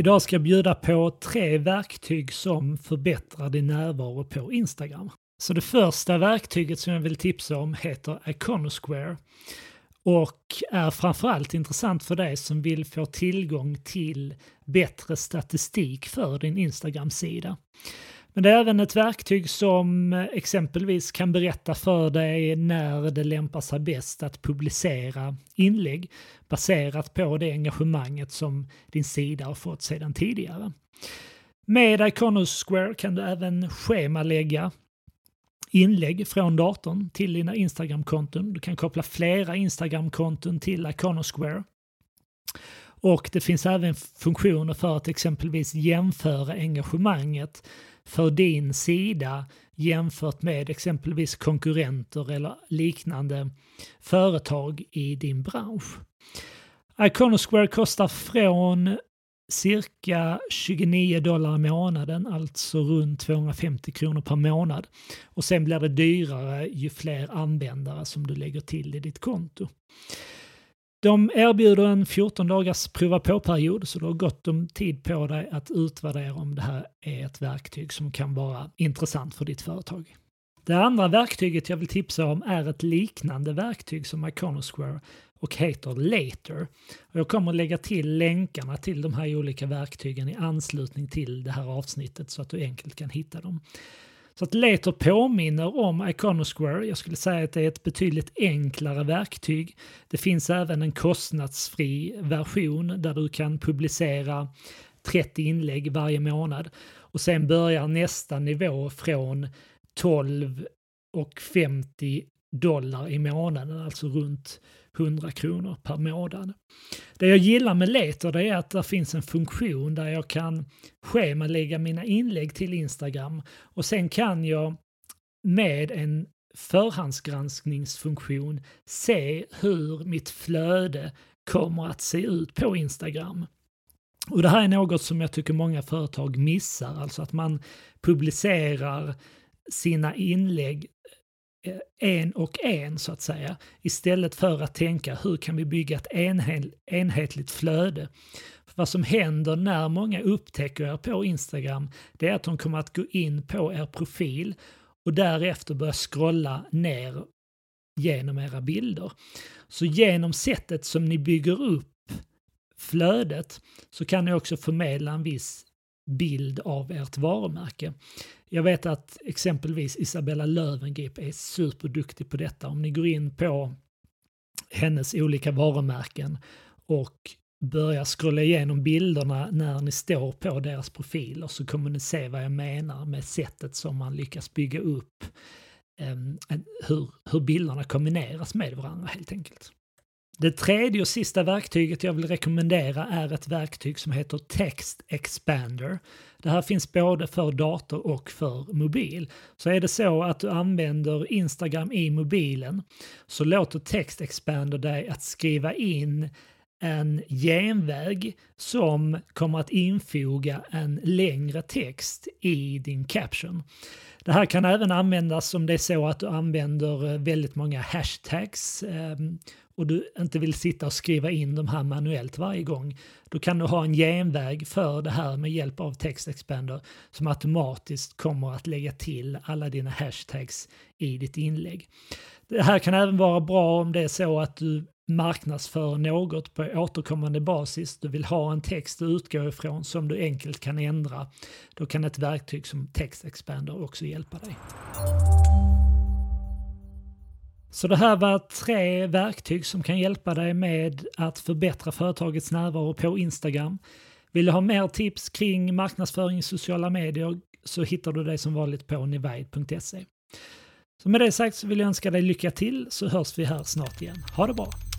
Idag ska jag bjuda på tre verktyg som förbättrar din närvaro på Instagram. Så det första verktyget som jag vill tipsa om heter Iconosquare och är framförallt intressant för dig som vill få tillgång till bättre statistik för din Instagram-sida. Men det är även ett verktyg som eh, exempelvis kan berätta för dig när det lämpar sig bäst att publicera inlägg baserat på det engagemanget som din sida har fått sedan tidigare. Med Iconosquare kan du även schemalägga inlägg från datorn till dina Instagram-konton. Du kan koppla flera Instagram-konton till Iconosquare. Och det finns även funktioner för att exempelvis jämföra engagemanget för din sida jämfört med exempelvis konkurrenter eller liknande företag i din bransch. Iconosquare kostar från cirka 29 dollar i månaden, alltså runt 250 kronor per månad. Och sen blir det dyrare ju fler användare som du lägger till i ditt konto. De erbjuder en 14 dagars prova på-period så du har gott om tid på dig att utvärdera om det här är ett verktyg som kan vara intressant för ditt företag. Det andra verktyget jag vill tipsa om är ett liknande verktyg som Iconosquare och heter Later. Jag kommer lägga till länkarna till de här olika verktygen i anslutning till det här avsnittet så att du enkelt kan hitta dem. Så att Later påminner om Iconosquare. Jag skulle säga att det är ett betydligt enklare verktyg. Det finns även en kostnadsfri version där du kan publicera 30 inlägg varje månad. Och sen börjar nästa nivå från 12 och 50 dollar i månaden, alltså runt 100 kronor per månad. Det jag gillar med Leter det är att det finns en funktion där jag kan schemalägga mina inlägg till Instagram och sen kan jag med en förhandsgranskningsfunktion se hur mitt flöde kommer att se ut på Instagram. Och Det här är något som jag tycker många företag missar, alltså att man publicerar sina inlägg Eh, en och en så att säga, istället för att tänka hur kan vi bygga ett enhetligt flöde. För vad som händer när många upptäcker er på Instagram, det är att de kommer att gå in på er profil och därefter börja scrolla ner genom era bilder. Så genom sättet som ni bygger upp flödet så kan ni också förmedla en viss bild av ert varumärke. Jag vet att exempelvis Isabella Löwengrip är superduktig på detta. Om ni går in på hennes olika varumärken och börjar scrolla igenom bilderna när ni står på deras profiler så kommer ni se vad jag menar med sättet som man lyckas bygga upp um, hur, hur bilderna kombineras med varandra helt enkelt. Det tredje och sista verktyget jag vill rekommendera är ett verktyg som heter Text Expander. Det här finns både för dator och för mobil. Så är det så att du använder Instagram i mobilen så låter Text Expander dig att skriva in en genväg som kommer att infoga en längre text i din caption. Det här kan även användas om det är så att du använder väldigt många hashtags ehm, och du inte vill sitta och skriva in de här manuellt varje gång, då kan du ha en genväg för det här med hjälp av TextExpander som automatiskt kommer att lägga till alla dina hashtags i ditt inlägg. Det här kan även vara bra om det är så att du marknadsför något på återkommande basis. Du vill ha en text att utgå ifrån som du enkelt kan ändra. Då kan ett verktyg som TextExpander också hjälpa dig. Så det här var tre verktyg som kan hjälpa dig med att förbättra företagets närvaro på Instagram. Vill du ha mer tips kring marknadsföring i sociala medier så hittar du det som vanligt på nivide.se. Så med det sagt så vill jag önska dig lycka till så hörs vi här snart igen. Ha det bra!